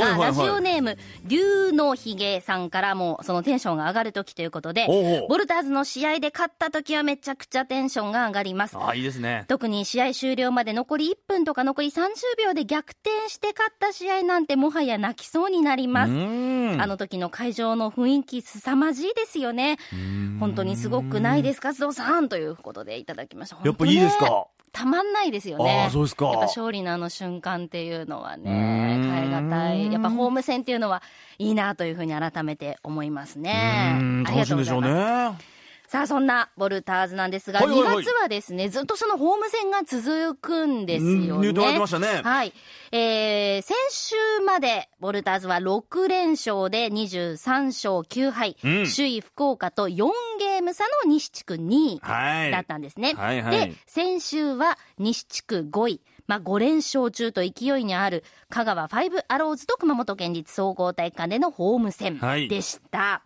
はいはいはいラジオネーム、竜のひげさんからも、そのテンションが上がる時ということでおうおう、ボルターズの試合で勝った時はめちゃくちゃテンションが上がります。あ、いいですね。特に試合終了まで残り1分とか残り30秒で逆転して勝った試合なんてもはや泣きそうになります。んあの時の会場の雰囲気凄まじいですよね。本当にすごくないですか、須藤さん？ということでいただきました。やっぱいいですか？たまんないですよね。ああそうですかやっぱ勝利のあの瞬間っていうのはうね、変え難い。やっぱホーム戦っていうのはいいなというふうに改めて思いますね。ね。さあ、そんなボルターズなんですが、はいはいはい2月はですね、ずっとそのホーム戦が続くんですよね。うん言ってましたねはい。えー、先週まで、ボルターズは6連勝で23勝9敗、うん首位福岡と4ゲーム差の西地区2位はい。だったんですね。はいはいで、先週は西地区5位。まあ、5連勝中と勢いにある香川ファイブアローズと熊本県立総合体育館でのホーム戦はいでした。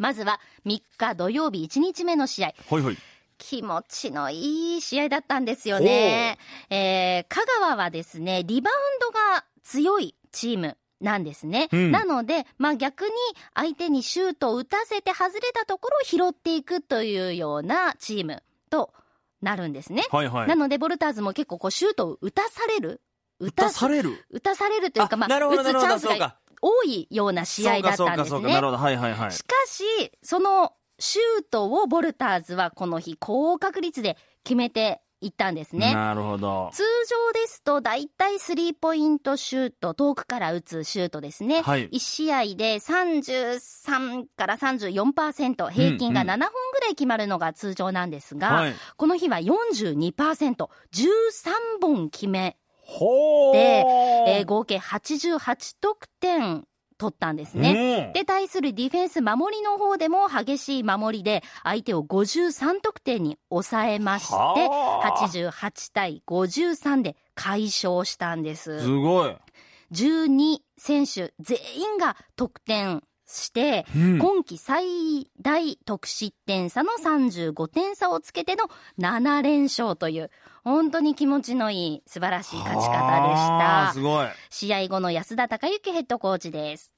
まずは3日土曜日1日目の試合。ほいほい。気持ちのいい試合だったんですよね。えー、香川はですね、リバウンドが強いチームなんですね。うんなので、まあ逆に相手にシュートを打たせて外れたところを拾っていくというようなチームとなるんですね。はいはい。なので、ボルターズも結構こうシュートを打たされる打出される？打たされるというか、まあ、打つチャンスが多いような試合だったんですそうかそうかそうかなねる。ほど。はいはいはい。しかし、そのシュートをボルターズはこの日高確率で決めていったんですね。なるほど。通常ですと、だいたいスリーポイントシュート、遠くから打つシュートですね。はい1試合で33から34%、平均がうんうん7本ぐらい決まるのが通常なんですが、はい。この日は42%、13本決め。でえー合計88得点取ったんですね。うんで、対するディフェンス守りの方でも激しい守りで相手を53得点に抑えまして、はあ88対53で快勝したんです。すごい。12選手全員が得点して、うん今季最大得失点差の35点差をつけての7連勝という、本当に気持ちのいい素晴らしい勝ち方でしたす。ごい。試合後の安田隆之ヘッドコーチです。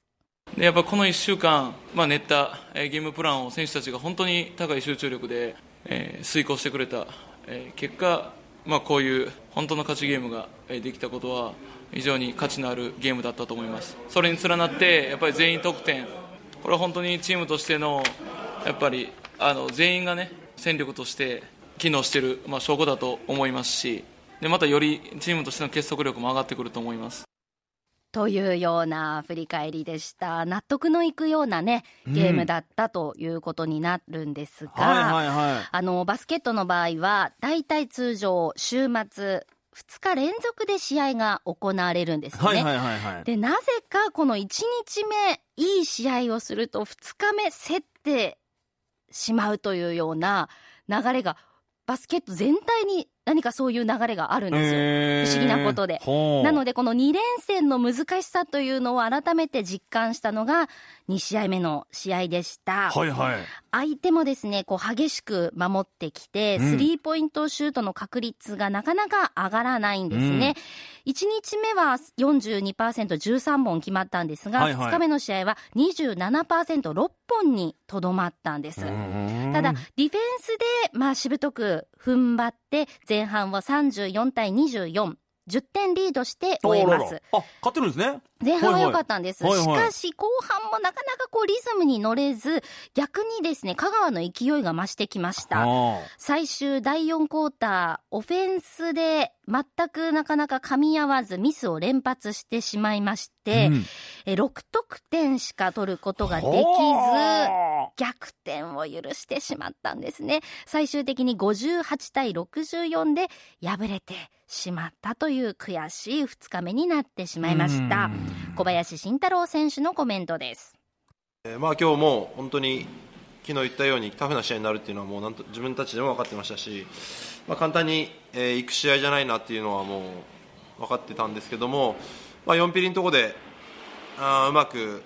でやっぱこの1週間、まあ、練った、えーゲームプランを選手たちが本当に高い集中力で、えー遂行してくれた、えー結果、まあ、こういう本当の勝ちゲームがえーできたことは非常に価値のあるゲームだったと思いますそれに連なってやっぱり全員得点これは本当にチームとしてのやっぱりあの全員がね戦力として機能している、まあ、証拠だと思いますしでまたよりチームとしての結束力も上がってくると思いますというような振り返りでした。納得のいくようなね、ゲームだったということになるんですが、はいはいはい。あの、バスケットの場合は、大体通常、週末、2日連続で試合が行われるんですよね。はいはいはいはい。で、なぜかこの1日目、いい試合をすると2日目競ってしまうというような流れが、バスケット全体に何かそういう流れがあるんですよ。えー不思議なことでなので、この2連戦の難しさというのを改めて実感したのが2試合目の試合でした。はいはい。相手もですね、こう激しく守ってきて、うんスリーポイントシュートの確率がなかなか上がらないんですね。1日目は42%、13本決まったんですが、はいはい2日目の試合は27%、6本にとどまったんです。ただ、ディフェンスで、まあ、しぶとく踏ん張って、前半は34対24、10点リードして終えます。あ、勝ってるんですね。前半は良かったんです。はいはいしかし、後半もなかなかこうリズムに乗れず、逆にですね、香川の勢いが増してきました。あ最終第4クォーター、オフェンスで全くなかなか噛み合わずミスを連発してしまいまして、うんえ6得点しか取ることができず、は逆転を許してしまったんですね。最終的に58対64で敗れてしまったという悔しい2日目になってしまいました。小林慎太郎選手のコメントです。えーまあ、今日も本当に昨日言ったようにタフな試合になるっていうのはもうなんと自分たちでも分かってましたし、まあ、簡単に、えー行く試合じゃないなっていうのはもう分かってたんですけども、まあ、4ピリのところであーうまく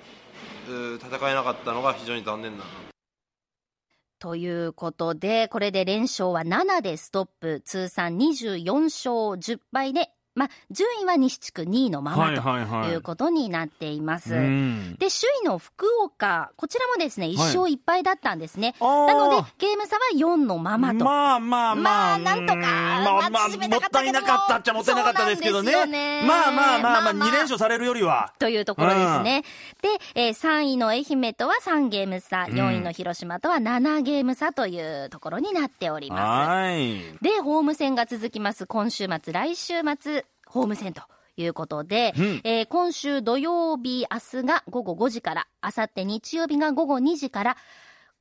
戦えなかったのが非常に残念なということで、これで連勝は7でストップ、通算24勝10敗でまあ、順位は西地区2位のままはいはいはいということになっています。うんで、首位の福岡、こちらもですね、1勝1敗だったんですね。あーなので、ゲーム差は4のままと。まあまあまあ。まあなんとかうんまあまあ、もったいなかったっちゃもったいなかったですけどね。ねまあまあまあまあ、まあまあ2連勝されるよりは。というところですね。で、えー3位の愛媛とは3ゲーム差、4位の広島とは7ゲーム差というところになっております。はい。で、ホーム戦が続きます。今週末、来週末、ホーム戦と。いうことで、うんえー今週土曜日、明日が午後5時から、明後日日曜日が午後2時から、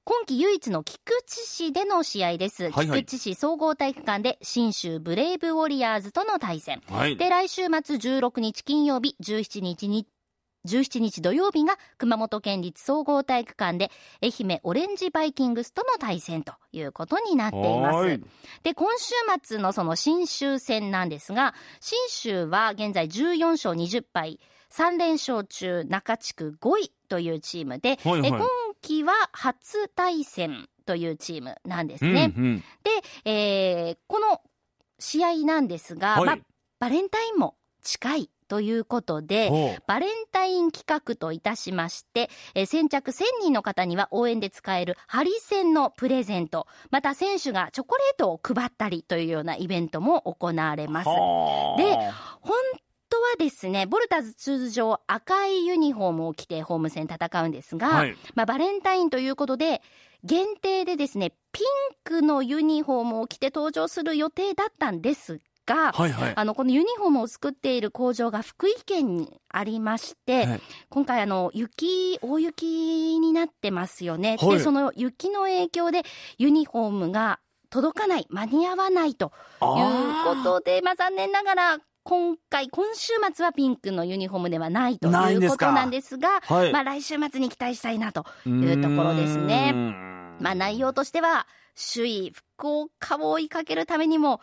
今季唯一の菊池市での試合です。はいはい菊池市総合体育館で、新州ブレイブウォリアーズとの対戦。はい。で、来週末16日金曜日、17日に、17日土曜日が熊本県立総合体育館で愛媛オレンジバイキングスとの対戦ということになっていますはい。で、今週末のその新州戦なんですが、新州は現在14勝20敗、3連勝中中地区5位というチームで、はいはいえ今季は初対戦というチームなんですうんね。うんで、えーこの試合なんですが、はいまあ、バレンタインも近いということで、バレンタイン企画といたしまして、えー先着1000人の方には応援で使えるハリセンのプレゼント、また選手がチョコレートを配ったりというようなイベントも行われます。はあ。で本当はですね、ボルターズ通常赤いユニフォームを着てホーム戦戦うんですが、はい。まあ、バレンタインということで、限定でですね、ピンクのユニフォームを着て登場する予定だったんですが、はいはい。あの、このユニフォームを作っている工場が福井県にありまして、はい。今回あの、雪、大雪になってますよね。はい。で、その雪の影響でユニフォームが届かない、間に合わないということで、まあ残念ながら、今回、今週末はピンクのユニフォームではないとないうことなんですが、はい。まあ来週末に期待したいなというところですね。まあ内容としては、首位、福岡を追いかけるためにも、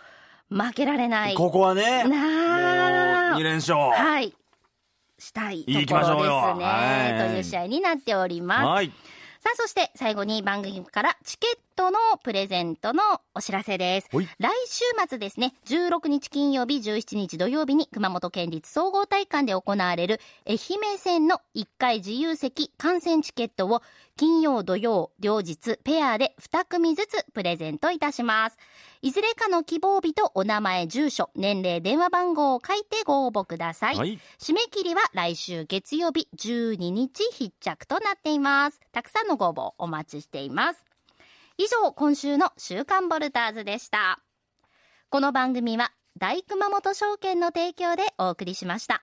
負けられない。ここはね、なあ2連勝。はい。したいところですね。はいという試合になっております。はい。さあ、そして最後に番組からチケットのプレゼントのお知らせです。来週末ですね、16日金曜日、17日土曜日に熊本県立総合体育館で行われる愛媛戦の1回自由席観戦チケットを金曜土曜両日ペアで2組ずつプレゼントいたします。いずれかの希望日とお名前、住所、年齢、電話番号を書いてご応募ください。はい。締め切りは来週月曜日12日必着となっています。たくさんのご応募お待ちしています。以上、今週の週刊ボルターズでした。この番組は大熊本証券の提供でお送りしました。